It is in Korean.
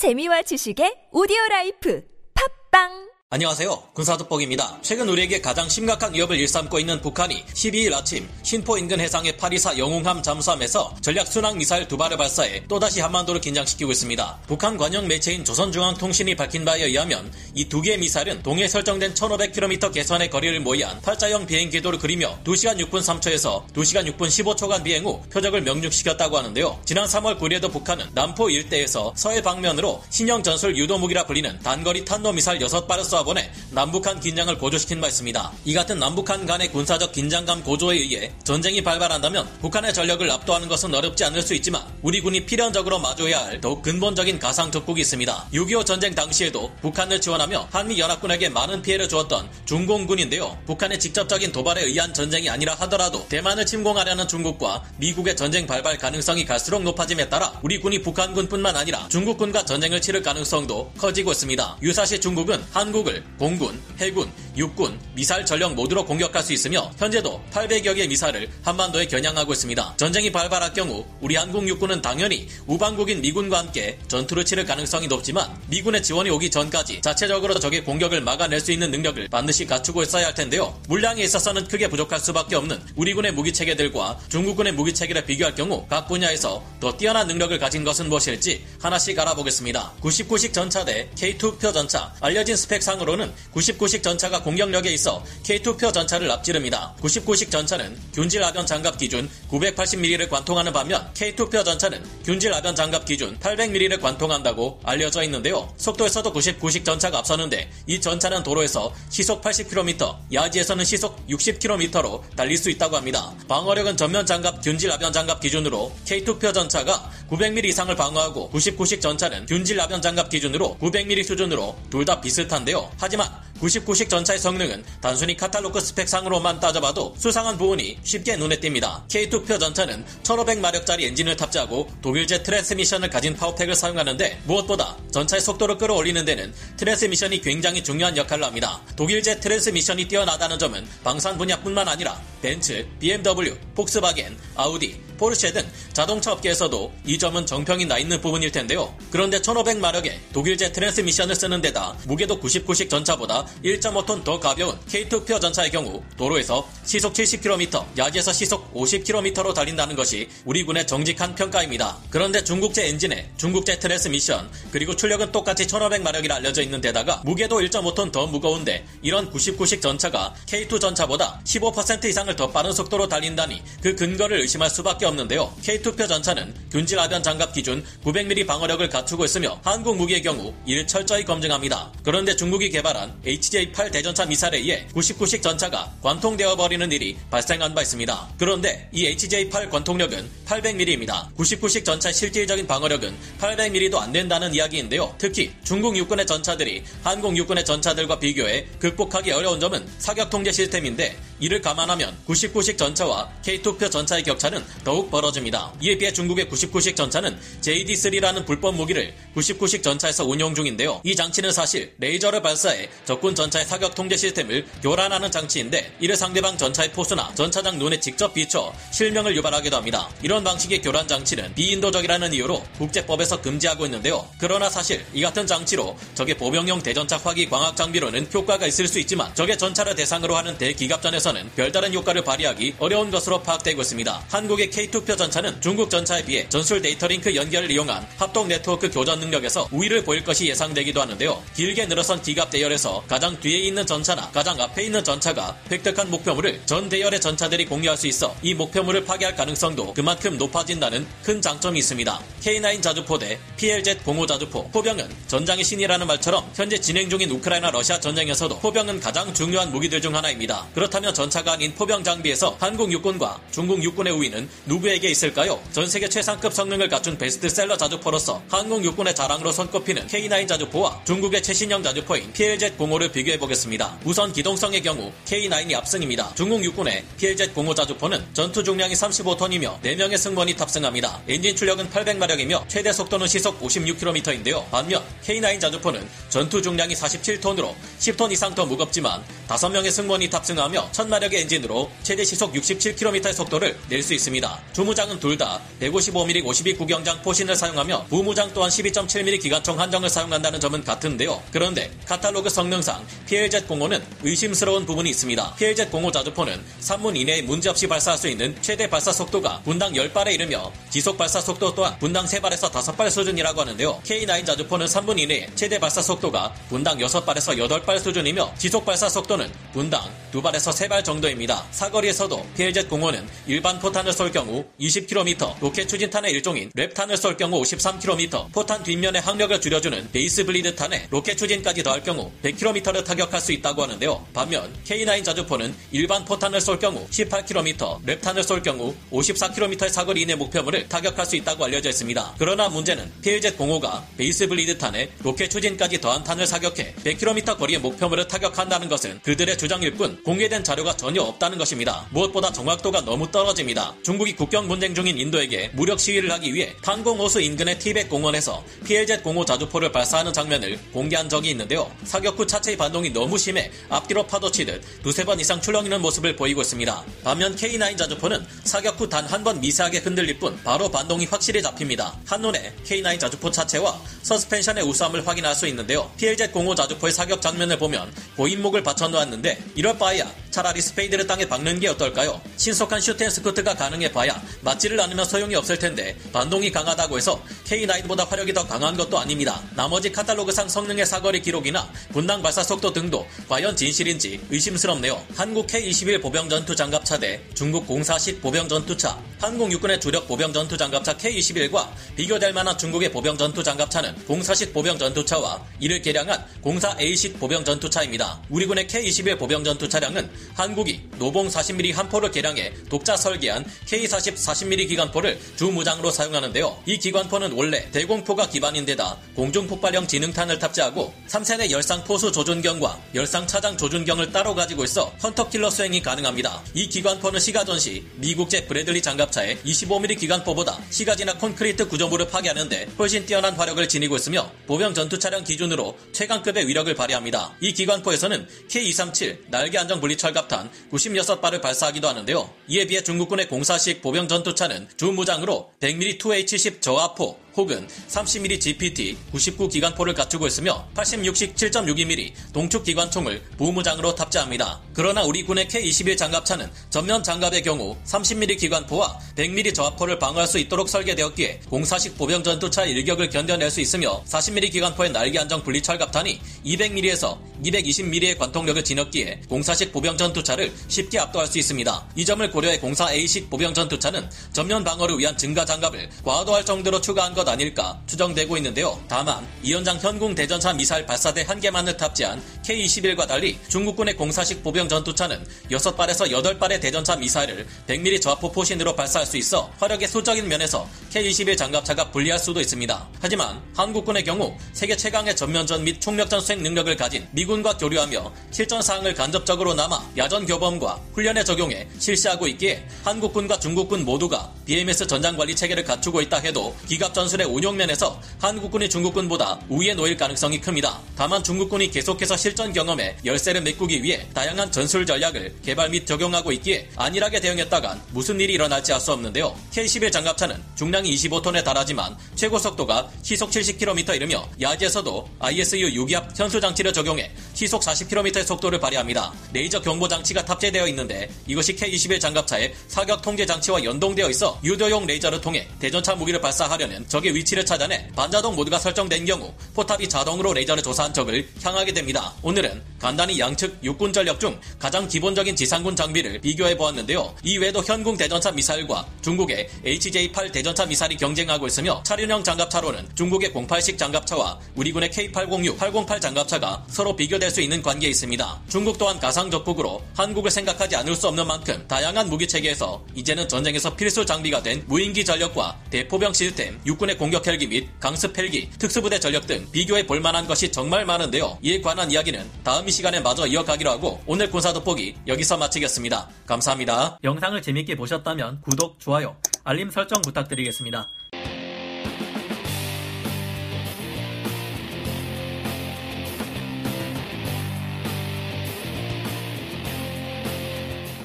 재미와 지식의 오디오 라이프. 팟빵 안녕하세요. 군사돋보기입니다. 최근 우리에게 가장 심각한 위협을 일삼고 있는 북한이 12일 아침 신포 인근 해상의 팔이사 영웅함 잠수함에서 전략 순항 미사일 두 발을 발사해 또다시 한반도를 긴장시키고 있습니다. 북한 관영 매체인 조선중앙통신이 밝힌 바에 의하면 이 두 개의 미사일은 동해 설정된 1500km 계선의 거리를 모의한 팔자형 비행 궤도를 그리며 2시간 6분 3초에서 2시간 6분 15초간 비행 후 표적을 명중시켰다고 하는데요. 지난 3월 9일에도 북한은 남포 일대에서 서해 방면으로 신형 전술 유도무기라 불리는 단거리 탄도미사일 6발을 쏘아보내 남북한 긴장을 고조시킨 바 있습니다. 이 같은 남북한 간의 군사적 긴장감 고조에 의해 전쟁이 발발한다면 북한의 전력을 압도하는 것은 어렵지 않을 수 있지만 우리 군이 필연적으로 마줘야 할 더욱 근본적인 가상 적국이 있습니다. 6.25 전쟁 당시에도 북한을 지원하며 한미 연합군에게 많은 피해를 주었던 중공군인데요. 북한의 직접적인 도발에 의한 전쟁이 아니라 하더라도 대만을 침공하려는 중국과 미국의 전쟁 발발 가능성이 갈수록 높아짐에 따라 우리 군이 북한군뿐만 아니라 중국군과 전쟁을 치를 가능성도 커지고 있습니다. 유사시 중국은 한국을 한국을 공군, 해군, 육군, 미사일 전력 모두로 공격할 수 있으며 현재도 800여 개의 미사일을 한반도에 겨냥하고 있습니다. 전쟁이 발발할 경우 우리 한국 육군은 당연히 우방국인 미군과 함께 전투를 치를 가능성이 높지만 미군의 지원이 오기 전까지 자체적으로 적의 공격을 막아낼 수 있는 능력을 반드시 갖추고 있어야 할 텐데요. 물량에 있어서는 크게 부족할 수밖에 없는 우리 군의 무기 체계들과 중국군의 무기 체계를 비교할 경우 각 분야에서 더 뛰어난 능력을 가진 것은 무엇일지 하나씩 알아보겠습니다. 99식 전차대 K2표 전차 알려진 스펙상 상으로는 99식 전차가 공격력에 있어 K2표 전차를 앞지릅니다. 99식 전차는 균질 아변 장갑 기준 980mm를 관통하는 반면 K2표 전차는 균질 아변 장갑 기준 800mm를 관통한다고 알려져 있는데요. 속도에서도 99식 전차가 앞서는데 이 전차는 도로에서 시속 80km, 야지에서는 시속 60km로 달릴 수 있다고 합니다. 방어력은 전면 장갑 균질 아변 장갑 기준으로 K2표 전차가 900mm 이상을 방어하고 99식 전차는 균질 아변 장갑 기준으로 900mm 수준으로 둘 다 비슷한데요. 하지만 99식 전차의 성능은 단순히 카탈로그 스펙상으로만 따져봐도 수상한 부분이 쉽게 눈에 띕니다. K2 흑표 전차는 1500마력짜리 엔진을 탑재하고 독일제 트랜스미션을 가진 파워팩을 사용하는데 무엇보다 전차의 속도를 끌어올리는 데는 트랜스미션이 굉장히 중요한 역할을 합니다. 독일제 트랜스미션이 뛰어나다는 점은 방산 분야뿐만 아니라 벤츠, BMW, 폭스바겐, 아우디, 포르쉐 등 자동차 업계에서도 이 점은 정평이 나 있는 부분일 텐데요. 그런데 1500마력의 독일제 트랜스미션을 쓰는 데다 무게도 99식 전차보다 1.5톤 더 가벼운 K2 흑표 전차의 경우 도로에서 시속 70km, 야지에서 시속 50km로 달린다는 것이 우리 군의 정직한 평가입니다. 그런데 중국제 엔진에 중국제 트랜스미션 그리고 출력은 똑같이 1500마력이라 알려져 있는 데다가 무게도 1.5톤 더 무거운데 이런 99식 전차가 K2 전차보다 15% 이상을 더 빠른 속도로 달린다니 그 근거를 의심할 수밖에 없는데요. K2 흑표 전차는 균질 압연 장갑 기준 900mm 방어력을 갖추고 있으며 한국 무기의 경우 이를 철저히 검증합니다. 그런데 중국이 개발한 HJ-8 대전차 미사일에 의해 99식 전차가 관통되어 버리는 일이 발생한 바 있습니다. 그런데 이 HJ-8 관통력은 800mm입니다. 99식 전차의 실질적인 방어력은 800mm도 안 된다는 이야기인데요. 특히 중국 육군의 전차들이 한국 육군의 전차들과 비교해 극복하기 어려운 점은 사격 통제 시스템인데 이를 감안하면 99식 전차와 K2표 전차의 격차는 더욱 벌어집니다. 이에 비해 중국의 99식 전차는 JD3라는 불법 무기를 99식 전차에서 운용 중인데요. 이 장치는 사실 레이저를 발사해 적군 전차의 사격 통제 시스템을 교란하는 장치인데 이를 상대방 전차의 포수나 전차장 눈에 직접 비춰 실명을 유발하기도 합니다. 이런 방식의 교란 장치는 비인도적이라는 이유로 국제법에서 금지하고 있는데요. 그러나 사실 이 같은 장치로 적의 보병용 대전차 화기 광학 장비로는 효과가 있을 수 있지만 적의 전차를 대상으로 하는 대기갑전에서는 별다른 효과를 발휘하기 어려운 것으로 파악되고 있습니다. 한국의 K2 흑표 전차는 중국 전차에 비해 전술 데이터 링크 연결을 이용한 합동 네트워크 교전 능력에서 우위를 보일 것이 예상되기도 하는데요. 길게 늘어선 기갑 대열에서 가장 뒤에 있는 전차나 가장 앞에 있는 전차가 획득한 목표물을 전 대열의 전차들이 공유할 수 있어 이 목표물을 파괴할 가능성도 그만큼 높아진다는 큰 장점이 있습니다. K9 자주포 대 PLZ 공오 자주포 포병은 전장의 신이라는 말처럼 현재 진행 중인 우크라이나 러시아 전쟁에서도 포병은 가장 중요한 무기들 중 하나입니다. 그렇다면 전차가 아닌 포병 장비에서 한국 육군과 중국 육군의 우위는 누구에게 있을까요? 전 세계 최상급 성능을 갖춘 베스트셀러 자주포로서 한국 육군의 자랑으로 손꼽히는 K9 자주포와 중국의 최신형 자주포인 PLZ-05를 비교해보겠습니다. 우선 기동성의 경우 K9이 압승입니다. 중국 육군의 PLZ-05 자주포는 전투 중량이 35톤이며 4명의 승무원이 탑승합니다. 엔진 출력은 800마력이며 최대 속도는 시속 56km인데요. 반면 K9 자주포는 전투 중량이 47톤으로 10톤 이상 더 무겁지만 5명의 승무원이 탑승하며 1000마력의 엔진으로 최대 시속 67km의 속도를 낼 수 있습니다. 주무장은 둘 다 155mm 52 구경장 포신을 사용하며 부무장 또한 12.7mm 기관총 한 정을 사용한다는 점은 같은데요. 그런데 카탈로그 성능상 PLZ-05는 의심스러운 부분이 있습니다. PLZ-05 자주포는 3분 이내에 문제없이 발사할 수 있는 최대 발사 속도가 분당 10발에 이르며 지속 발사 속도 또한 분당 3발에서 5발 수준이라고 하는데요. K9 자주포는 3분 이내에 최대 발사 속도가 분당 6발에서 8발 수준이며 지속 발사 속도는 분당 2발에서 3발 정도입니다. 사거리에서도 PLZ-05는 일반 포탄을 쏠 경우 20km, 로켓 추진탄의 일종인 RAP탄을 쏠 경우 53km, 포탄 뒷면의 항력을 줄여주는 base bleed 탄에 로켓 추진까지 더할 경우 100km를 타격할 수 있다고 하는데요. 반면 K9 자주포는 일반 포탄을 쏠 경우 18km, RAP탄을 쏠 경우 54km의 사거리 이내 목표물을 타격할 수 있다고 알려져 있습니다. 그러나 문제는 PLZ-05가 base bleed 탄에 로켓 추진까지 더한 탄을 사격해 100km 거리의 목표물을 타격한다는 것은 그들의 주장일 뿐 공개된 자료가 전혀 없다는 것입니다. 무엇보다 정확도가 너무 떨어집니다. 중국이 국경 분쟁 중인 인도에게 무력 시위를 하기 위해 판공호수 인근의 티벳 고원에서 PLZ-05 자주포를 발사하는 장면을 공개한 적이 있는데요. 사격 후 차체의 반동이 너무 심해 앞뒤로 파도치듯 두세 번 이상 출렁이는 모습을 보이고 있습니다. 반면 K9 자주포는 사격 후 단 한 번 미세하게 흔들릴 뿐 바로 반동이 확실히 잡힙니다. 한눈에 K9 자주포 차체와 서스펜션의 우수함을 확인할 수 있는데요. PLZ-05 자주포의 사격 장면을 보면 고임목을 받쳐놓았는데 이럴 바에야 차라리 스페이드를 땅에 박는 게 어떨까요? 신속한 shoot and scoot가 가능해 봐야 맞지를 않으면 소용이 없을 텐데 반동이 강하다고 해서 K9보다 화력이 더 강한 것도 아닙니다. 나머지 카탈로그상 성능의 사거리 기록이나 분당 발사 속도 등도 과연 진실인지 의심스럽네요. 한국 K21 보병 전투 장갑차 대 중국 04식 보병 전투차, 한국 육군의 주력 보병 전투 장갑차 K21과 비교될 만한 중국의 보병 전투 장갑차는 04식 보병 전투차와 이를 개량한 04A식 보병 전투차입니다. 우리 군의 K21 보병 전투 차량은 한국이 노봉 40mm 한 포를 개량해 독자 설계한 K40 40mm 기관포를 주무장으로 사용하는데요. 이 기관포는 원래 대공포가 기반인데다 공중폭발형 지능탄을 탑재하고 3세대 열상 포수 조준경과 열상 차장 조준경을 따로 가지고 있어 헌터킬러 수행이 가능합니다. 이 기관포는 시가전 시 미국제 브래들리 장갑차의 25mm 기관포보다 시가지나 콘크리트 구조물을 파괴하는데 훨씬 뛰어난 화력을 지니고 있으며 보병 전투 차량 기준으로 최강급의 위력을 발휘합니다. 이 기관포에서는 K237 날개 안정 분리 철 갑탄 96발을 발사하기도 하는데요. 이에 비해 중국군의 공사식 보병 전투차는 주무장으로 100mm 2A70 저하포 혹은 30mm GPT 99 기관포를 갖추고 있으며 86식 7.62mm 동축 기관총을 부무장으로 탑재합니다. 그러나 우리 군의 K21 장갑차는 전면 장갑의 경우 30mm 기관포와 100mm 저하포를 방어할 수 있도록 설계되었기에 공사식 보병 전투차 일격을 견뎌낼 수 있으며 40mm 기관포의 날개 안정 분리 철갑탄이 200mm에서 220mm의 관통력을 지녔기에 공사식 보병 전투차를 쉽게 압도할 수 있습니다. 이 점을 고려해 공사 A식 보병 전투차는 전면 방어를 위한 증가 장갑을 과도할 정도로 추가한 것 아닐까 추정되고 있는데요. 다만 이 현장 현궁 대전차 미사일 발사대 한 개만을 탑재한 K-21과 달리 중국군의 공사식 보병 전투차는 6발에서 8발의 대전차 미사일을 100mm 저하포 포신으로 발사할 수 있어 화력의 수적인 면에서 K-21 장갑차가 불리할 수도 있습니다. 하지만 한국군의 경우 세계 최강의 전면전 및 총력전 수행 능력을 가진 미군과 교류하며 실전 사항을 간접적으로 남아 야전 교범과 훈련에 적용해 실시하고 있기에 한국군과 중국군 모두가 BMS 전장 관리 체계를 갖추고 있다 해도 기갑 전술의 운용 면에서 한국군이 중국군보다 우위에 놓일 가능성이 큽니다. 다만 중국군이 계속해서 실전 경험에 열세를 메꾸기 위해 다양한 전술 전략을 개발 및 적용하고 있기에 안일하게 대응했다간 무슨 일이 일어날지 알 수 없는데요. K-21 장갑차는 중량이 25톤에 달하지만 최고 속도가 시속 70km 이르며 야지에서도 ISU 유기압 현수 장치를 적용해 시속 40km의 속도를 발휘합니다. 레이저 경보 장치가 탑재되어 있는데 이것이 K-21 장갑차의 사격 통제 장치와 연동되어 있어 유도용 레이저를 통해 대전차 무기를 발사하려는 적의 위치를 찾아내 반자동 모드가 설정된 경우 포탑이 자동으로 레이저를 조사한 적을 향하게 됩니다. 오늘은 간단히 양측 육군 전력 중 가장 기본적인 지상군 장비를 비교해 보았는데요. 이 외에도 현궁 대전차 미사일과 중국의 HJ-8 대전차 미사일이 경쟁하고 있으며 차륜형 장갑차로는 중국의 08식 장갑차와 우리군의 K806, 808 장갑차가 서로 비교될 수 있는 관계에 있습니다. 중국 또한 가상 적국으로 한국을 생각하지 않을 수 없는 만큼 다양한 무기 체계에서 이제는 전쟁에서 필수 장비 가 된 무인기 전력과 대포병 시스템, 육군의 공격 헬기 및 강습 헬기, 특수부대 전력 등 비교해 볼 만한 것이 정말 많은데요. 이에 관한 이야기는 다음 이 시간에 마저 이어가기로 하고 오늘 군사 돋보기 여기서 마치겠습니다. 감사합니다. 영상을 재밌게 보셨다면 구독, 좋아요, 알림 설정 부탁드리겠습니다.